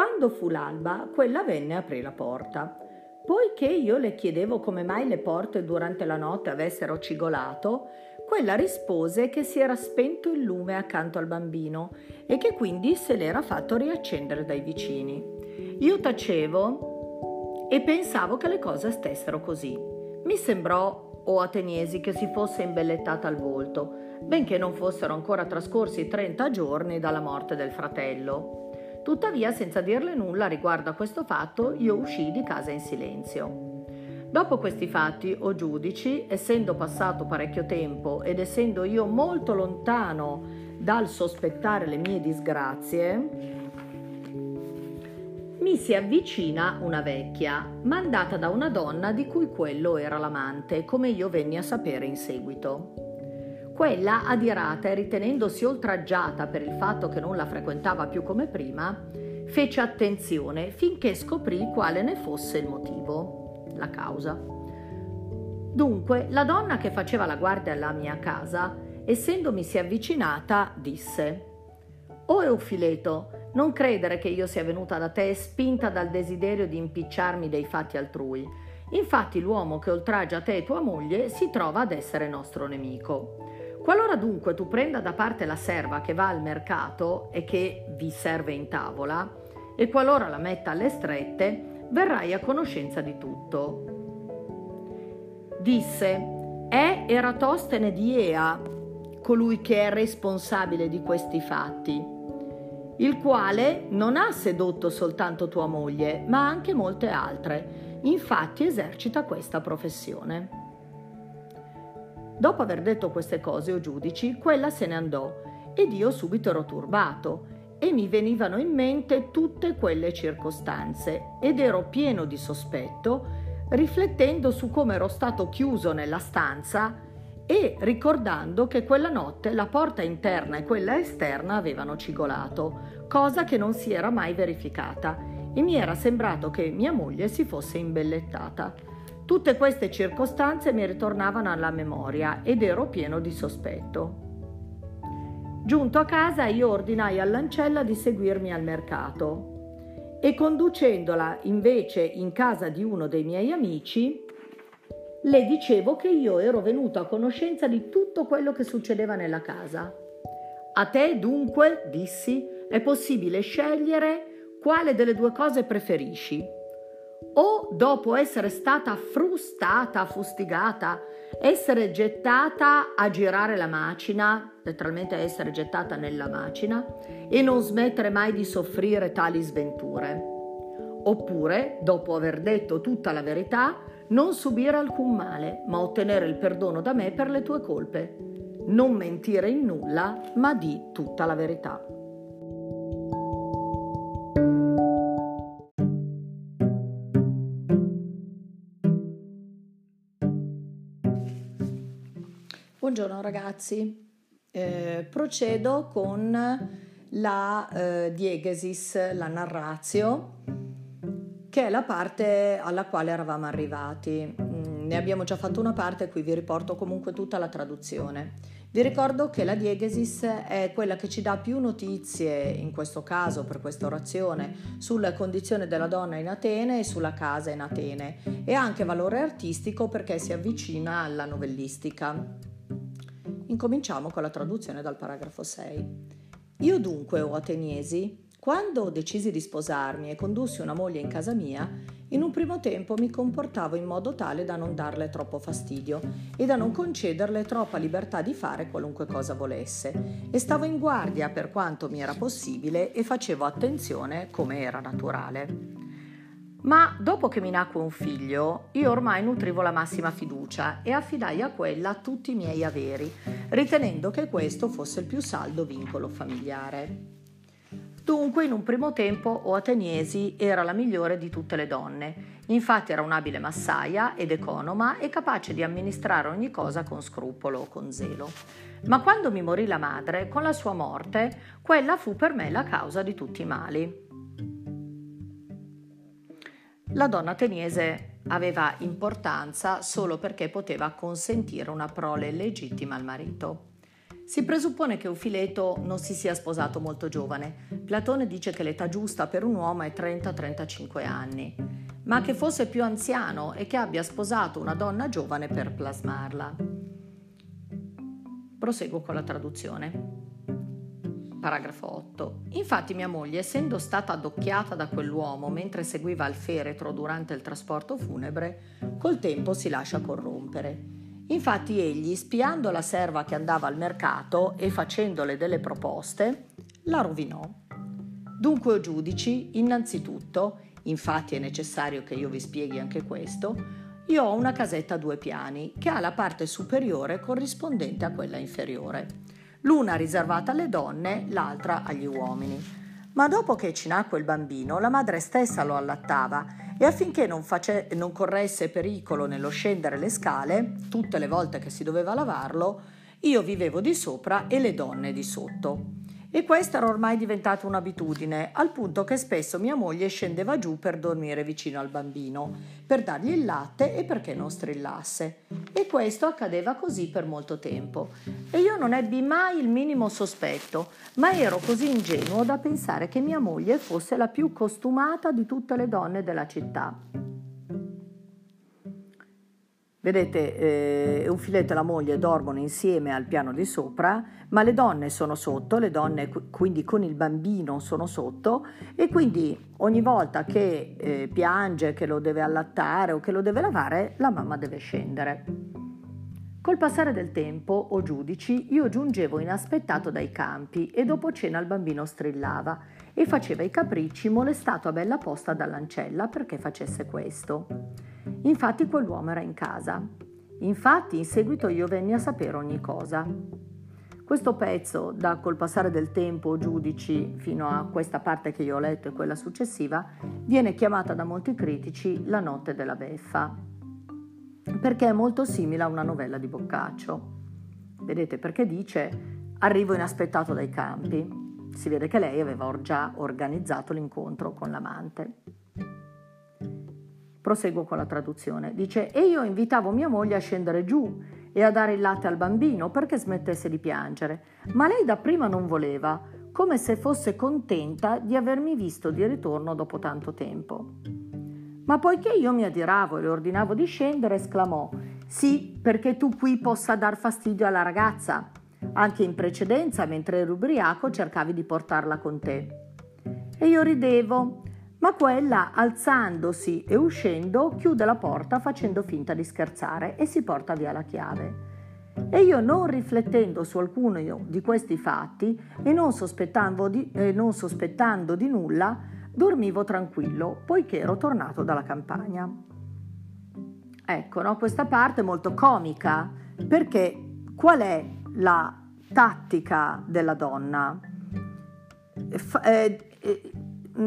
Quando fu l'alba, quella venne e aprì la porta. Poiché io le chiedevo come mai le porte durante la notte avessero cigolato, quella rispose che si era spento il lume accanto al bambino e che quindi se l'era fatto riaccendere dai vicini. Io tacevo e pensavo che le cose stessero così. Mi sembrò, o Ateniesi, che si fosse imbellettata al volto, benché non fossero ancora trascorsi 30 giorni dalla morte del fratello. Tuttavia, senza dirle nulla riguardo a questo fatto, io uscii di casa in silenzio. Dopo questi fatti, o giudici, essendo passato parecchio tempo ed essendo io molto lontano dal sospettare le mie disgrazie, mi si avvicina una vecchia, mandata da una donna di cui quello era l'amante, come io venni a sapere in seguito. Quella, adirata e ritenendosi oltraggiata per il fatto che non la frequentava più come prima, fece attenzione finché scoprì quale ne fosse il motivo la causa. Dunque, la donna che faceva la guardia alla mia casa, essendomisi avvicinata, disse: O Eufileto, non credere che io sia venuta da te spinta dal desiderio di impicciarmi dei fatti altrui. Infatti l'uomo che oltraggia te e tua moglie si trova ad essere nostro nemico. Qualora dunque tu prenda da parte la serva che va al mercato e che vi serve in tavola, e qualora la metta alle strette, verrai a conoscenza di tutto. Disse, è Eratostene di Ea colui che è responsabile di questi fatti, il quale non ha sedotto soltanto tua moglie, ma anche molte altre, infatti esercita questa professione. Dopo aver detto queste cose, o giudici, quella se ne andò ed io subito ero turbato e mi venivano in mente tutte quelle circostanze ed ero pieno di sospetto riflettendo su come ero stato chiuso nella stanza e ricordando che quella notte la porta interna e quella esterna avevano cigolato, cosa che non si era mai verificata e mi era sembrato che mia moglie si fosse imbellettata. Tutte queste circostanze mi ritornavano alla memoria ed ero pieno di sospetto. Giunto a casa io ordinai all'ancella di seguirmi al mercato e conducendola invece in casa di uno dei miei amici, le dicevo che io ero venuto a conoscenza di tutto quello che succedeva nella casa. A te dunque, dissi, è possibile scegliere quale delle due cose preferisci. O dopo essere stata frustata, fustigata, essere gettata a girare la macina, letteralmente essere gettata nella macina, e non smettere mai di soffrire tali sventure. Oppure, dopo aver detto tutta la verità, non subire alcun male, ma ottenere il perdono da me per le tue colpe. Non mentire in nulla, ma di tutta la verità. Buongiorno ragazzi, eh, procedo con la eh, diegesis, la narratio, che è la parte alla quale eravamo arrivati. Mm, ne abbiamo già fatto una parte, qui vi riporto comunque tutta la traduzione. Vi ricordo che la diegesis è quella che ci dà più notizie, in questo caso per questa orazione, sulla condizione della donna in Atene e sulla casa in Atene e ha anche valore artistico perché si avvicina alla novellistica. Incominciamo con la traduzione dal paragrafo 6. Io dunque, o Ateniesi, quando decisi di sposarmi e condussi una moglie in casa mia, in un primo tempo mi comportavo in modo tale da non darle troppo fastidio e da non concederle troppa libertà di fare qualunque cosa volesse e stavo in guardia per quanto mi era possibile e facevo attenzione come era naturale. Ma dopo che mi nacque un figlio, io ormai nutrivo la massima fiducia e affidai a quella tutti i miei averi, ritenendo che questo fosse il più saldo vincolo familiare. Dunque, in un primo tempo, O Ateniesi era la migliore di tutte le donne. Infatti era un'abile massaia ed economa e capace di amministrare ogni cosa con scrupolo, con zelo. Ma quando mi morì la madre, con la sua morte, quella fu per me la causa di tutti i mali. La donna ateniese aveva importanza solo perché poteva consentire una prole legittima al marito. Si presuppone che Ufileto non si sia sposato molto giovane. Platone dice che l'età giusta per un uomo è 30-35 anni, ma che fosse più anziano e che abbia sposato una donna giovane per plasmarla. Proseguo con la traduzione. Paragrafo 8. Infatti mia moglie, essendo stata addocchiata da quell'uomo mentre seguiva il feretro durante il trasporto funebre, col tempo si lascia corrompere. Infatti egli, spiando la serva che andava al mercato e facendole delle proposte, la rovinò. Dunque, o giudici, innanzitutto, infatti è necessario che io vi spieghi anche questo, io ho una casetta a due piani che ha la parte superiore corrispondente a quella inferiore l'una riservata alle donne, l'altra agli uomini. Ma dopo che ci nacque il bambino, la madre stessa lo allattava e affinché non, face, non corresse pericolo nello scendere le scale, tutte le volte che si doveva lavarlo, io vivevo di sopra e le donne di sotto. E questa era ormai diventata un'abitudine, al punto che spesso mia moglie scendeva giù per dormire vicino al bambino, per dargli il latte e perché non strillasse. E questo accadeva così per molto tempo. E io non ebbi mai il minimo sospetto, ma ero così ingenuo da pensare che mia moglie fosse la più costumata di tutte le donne della città. Vedete, eh, un filetto e la moglie dormono insieme al piano di sopra, ma le donne sono sotto, le donne quindi con il bambino sono sotto e quindi ogni volta che eh, piange, che lo deve allattare o che lo deve lavare, la mamma deve scendere. Col passare del tempo, o giudici, io giungevo inaspettato dai campi e dopo cena il bambino strillava e faceva i capricci molestato a bella posta dall'ancella perché facesse questo. Infatti quell'uomo era in casa. Infatti in seguito io venni a sapere ogni cosa. Questo pezzo, da col passare del tempo giudici fino a questa parte che io ho letto e quella successiva, viene chiamata da molti critici la notte della beffa, perché è molto simile a una novella di Boccaccio. Vedete perché dice arrivo inaspettato dai campi. Si vede che lei aveva già organizzato l'incontro con l'amante. Proseguo con la traduzione. Dice, e io invitavo mia moglie a scendere giù e a dare il latte al bambino perché smettesse di piangere, ma lei dapprima non voleva, come se fosse contenta di avermi visto di ritorno dopo tanto tempo. Ma poiché io mi adiravo e le ordinavo di scendere, esclamò, sì, perché tu qui possa dar fastidio alla ragazza. Anche in precedenza, mentre ero ubriaco, cercavi di portarla con te. E io ridevo ma quella, alzandosi e uscendo, chiude la porta facendo finta di scherzare e si porta via la chiave. E io, non riflettendo su alcuno di questi fatti e non sospettando di, eh, non sospettando di nulla, dormivo tranquillo, poiché ero tornato dalla campagna. Ecco, no? questa parte è molto comica, perché qual è la tattica della donna? F- eh, eh,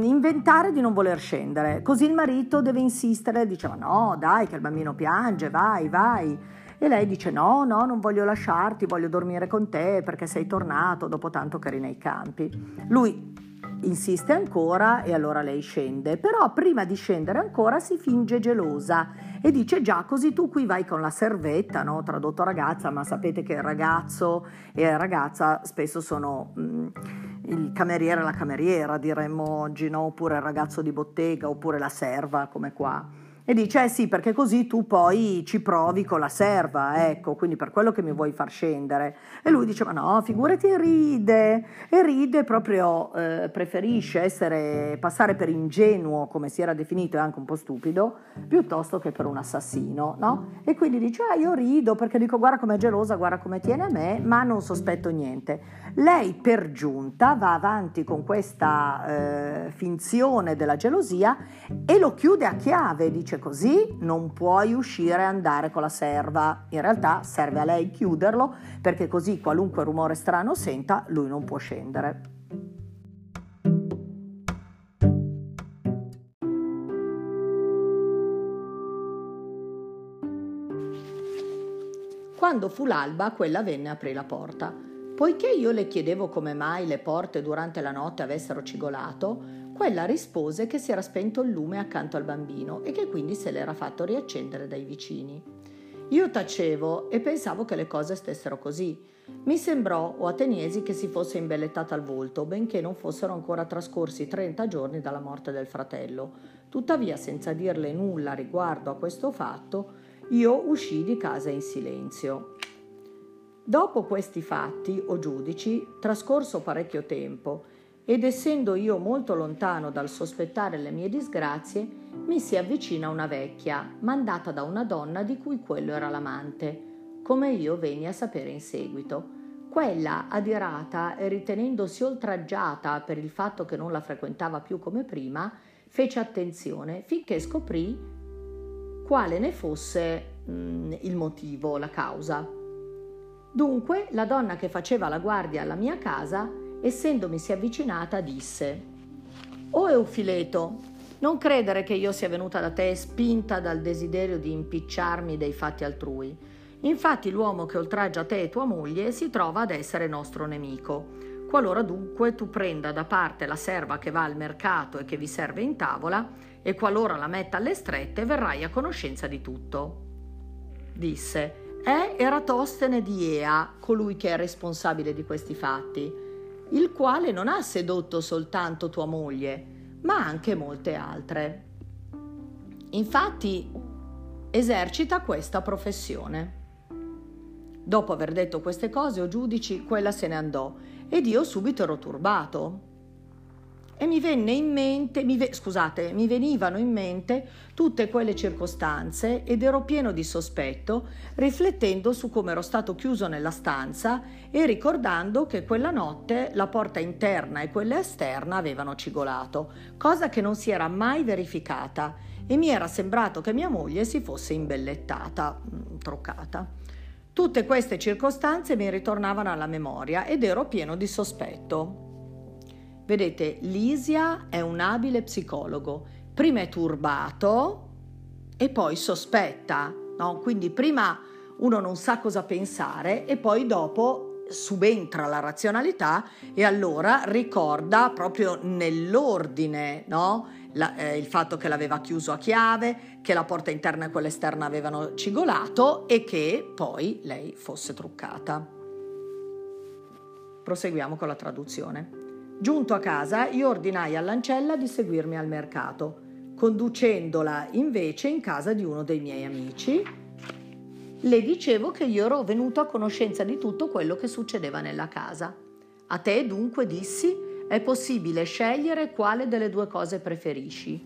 inventare di non voler scendere. Così il marito deve insistere, diceva no, dai che il bambino piange, vai, vai. E lei dice no, no, non voglio lasciarti, voglio dormire con te perché sei tornato dopo tanto che eri nei campi. Lui insiste ancora e allora lei scende, però prima di scendere ancora si finge gelosa e dice già così tu qui vai con la servetta, no? tradotto ragazza, ma sapete che ragazzo e ragazza spesso sono... Mh, mm, il cameriere e la cameriera, diremmo oggi, no? oppure il ragazzo di bottega, oppure la serva, come qua. E dice, eh sì, perché così tu poi ci provi con la serva, ecco, quindi per quello che mi vuoi far scendere. E lui dice, ma no, figurati, ride, e ride proprio, eh, preferisce essere, passare per ingenuo, come si era definito, e anche un po' stupido, piuttosto che per un assassino, no? E quindi dice, ah, io rido perché dico, guarda com'è gelosa, guarda come tiene a me, ma non sospetto niente. Lei per giunta va avanti con questa eh, finzione della gelosia e lo chiude a chiave, dice, dice così non puoi uscire e andare con la serva. In realtà serve a lei chiuderlo perché così qualunque rumore strano senta, lui non può scendere. Quando fu l'alba, quella venne a aprire la porta. Poiché io le chiedevo come mai le porte durante la notte avessero cigolato, quella rispose che si era spento il lume accanto al bambino e che quindi se l'era fatto riaccendere dai vicini. Io tacevo e pensavo che le cose stessero così. Mi sembrò, o Ateniesi, che si fosse imbellettata al volto, benché non fossero ancora trascorsi 30 giorni dalla morte del fratello. Tuttavia, senza dirle nulla riguardo a questo fatto, io uscii di casa in silenzio. Dopo questi fatti, o giudici, trascorso parecchio tempo, ed essendo io molto lontano dal sospettare le mie disgrazie, mi si avvicina una vecchia, mandata da una donna di cui quello era l'amante, come io venni a sapere in seguito. Quella, adirata e ritenendosi oltraggiata per il fatto che non la frequentava più come prima, fece attenzione finché scoprì quale ne fosse mh, mm, il motivo, la causa. Dunque la donna che faceva la guardia alla mia casa, essendomisi avvicinata, disse O Eufileto, non credere che io sia venuta da te spinta dal desiderio di impicciarmi dei fatti altrui. Infatti l'uomo che oltraggia te e tua moglie si trova ad essere nostro nemico. Qualora dunque tu prenda da parte la serva che va al mercato e che vi serve in tavola, e qualora la metta alle strette, verrai a conoscenza di tutto. Disse, è Eratostene di Ea, colui che è responsabile di questi fatti, il quale non ha sedotto soltanto tua moglie, ma anche molte altre. Infatti esercita questa professione. Dopo aver detto queste cose, o giudici, quella se ne andò ed io subito ero turbato e mi venne in mente, mi ve, scusate, mi venivano in mente tutte quelle circostanze ed ero pieno di sospetto, riflettendo su come ero stato chiuso nella stanza e ricordando che quella notte la porta interna e quella esterna avevano cigolato, cosa che non si era mai verificata e mi era sembrato che mia moglie si fosse imbellettata, mm, truccata. Tutte queste circostanze mi ritornavano alla memoria ed ero pieno di sospetto. Vedete, Lisia è un abile psicologo. Prima è turbato e poi sospetta, no? Quindi prima uno non sa cosa pensare e poi dopo subentra la razionalità e allora ricorda proprio nell'ordine, no? La, eh, il fatto che l'aveva chiuso a chiave, che la porta interna e quella esterna avevano cigolato e che poi lei fosse truccata. Proseguiamo con la traduzione. Giunto a casa, io ordinai all'ancella di seguirmi al mercato, conducendola invece in casa di uno dei miei amici. Le dicevo che io ero venuto a conoscenza di tutto quello che succedeva nella casa. A te dunque dissi, è possibile scegliere quale delle due cose preferisci.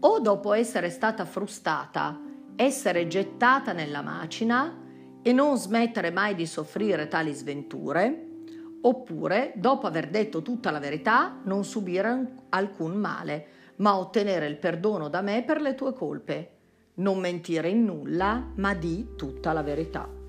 O dopo essere stata frustata, essere gettata nella macina e non smettere mai di soffrire tali sventure, oppure, dopo aver detto tutta la verità, non subire alcun male, ma ottenere il perdono da me per le tue colpe. Non mentire in nulla, ma di tutta la verità.